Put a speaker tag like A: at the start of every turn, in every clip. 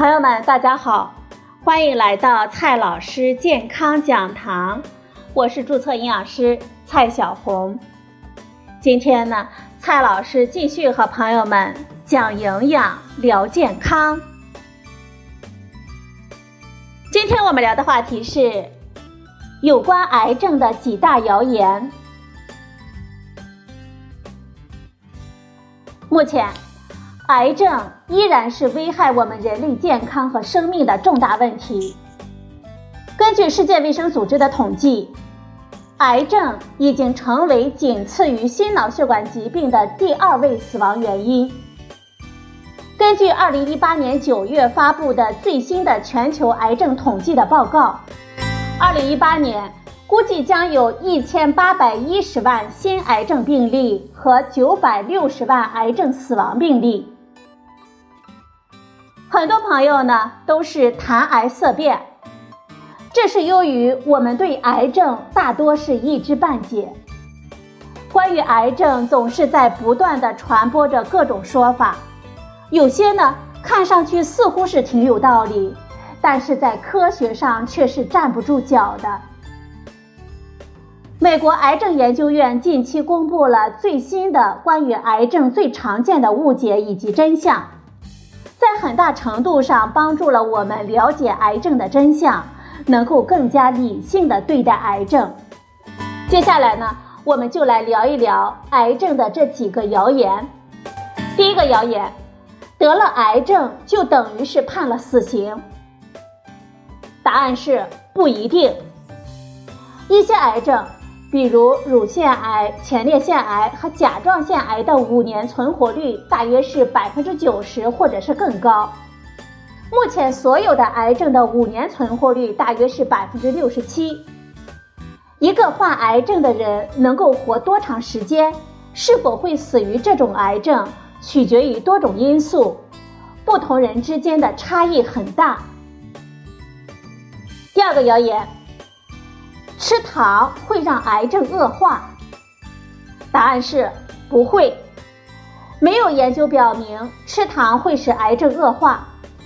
A: 朋友们，大家好，欢迎来到蔡老师健康讲堂，我是注册营养师蔡小红。今天呢，蔡老师继续和朋友们讲营养、聊健康。今天我们聊的话题是有关癌症的几大谣言。目前，癌症依然是危害我们人类健康和生命的重大问题。根据世界卫生组织的统计，癌症已经成为仅次于心脑血管疾病的第二位死亡原因。根据2018年9月发布的最新的全球癌症统计的报告，2018年。估计将有一千八百一十万新癌症病例和九百六十万癌症死亡病例。很多朋友呢都是谈癌色变，这是由于我们对癌症大多是一知半解。关于癌症，总是在不断的传播着各种说法，有些呢看上去似乎是挺有道理，但是在科学上却是站不住脚的。美国癌症研究院近期公布了最新的关于癌症最常见的误解以及真相，在很大程度上帮助了我们了解癌症的真相，能够更加理性的对待癌症。接下来呢，我们就来聊一聊癌症的这几个谣言。第一个谣言，得了癌症就等于是判了死刑。答案是不一定，一些癌症。比如乳腺癌、前列腺癌和甲状腺癌的五年存活率大约是百分之九十，或者是更高。目前所有的癌症的五年存活率大约是百分之六十七。一个患癌症的人能够活多长时间，是否会死于这种癌症，取决于多种因素，不同人之间的差异很大。第二个谣言。吃糖会让癌症恶化？答案是不会。没有研究表明吃糖会使癌症恶化，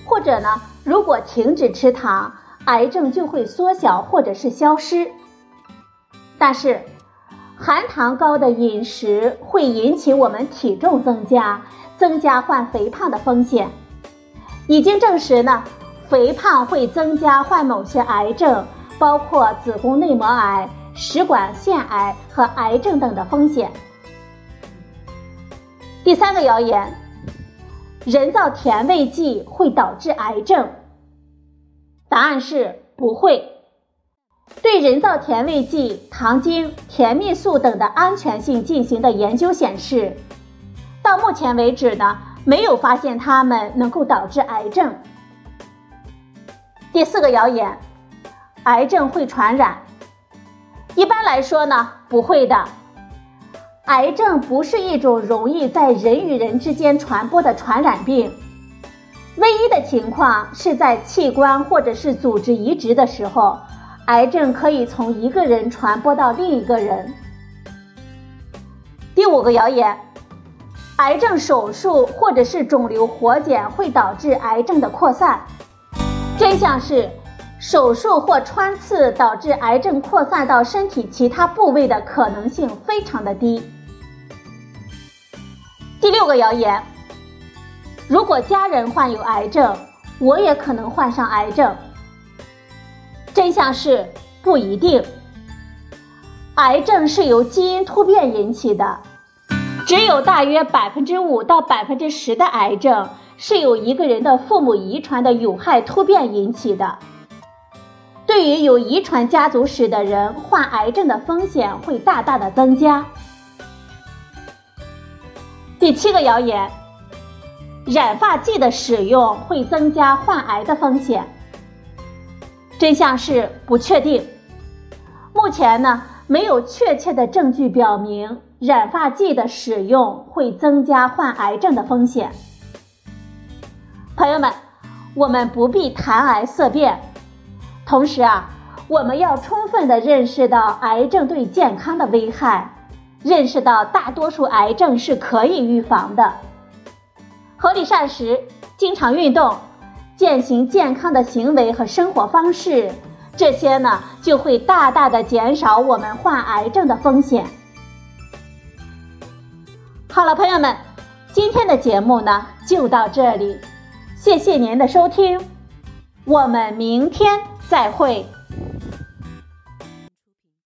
A: 或者呢，如果停止吃糖，癌症就会缩小或者是消失。但是，含糖高的饮食会引起我们体重增加，增加患肥胖的风险。已经证实呢，肥胖会增加患某些癌症。包括子宫内膜癌、食管腺癌和癌症等的风险。第三个谣言：人造甜味剂会导致癌症？答案是不会。对人造甜味剂、糖精、甜蜜素等的安全性进行的研究显示，到目前为止呢，没有发现它们能够导致癌症。第四个谣言。癌症会传染？一般来说呢，不会的。癌症不是一种容易在人与人之间传播的传染病，唯一的情况是在器官或者是组织移植的时候，癌症可以从一个人传播到另一个人。第五个谣言：癌症手术或者是肿瘤活检会导致癌症的扩散？真相是。手术或穿刺导致癌症扩散到身体其他部位的可能性非常的低。第六个谣言：如果家人患有癌症，我也可能患上癌症。真相是不一定。癌症是由基因突变引起的，只有大约百分之五到百分之十的癌症是由一个人的父母遗传的有害突变引起的。对于有遗传家族史的人，患癌症的风险会大大的增加。第七个谣言：染发剂的使用会增加患癌的风险。真相是不确定。目前呢，没有确切的证据表明染发剂的使用会增加患癌症的风险。朋友们，我们不必谈癌色变。同时啊，我们要充分的认识到癌症对健康的危害，认识到大多数癌症是可以预防的。合理膳食，经常运动，践行健康的行为和生活方式，这些呢就会大大的减少我们患癌症的风险。好了，朋友们，今天的节目呢就到这里，谢谢您的收听，我们明天再会。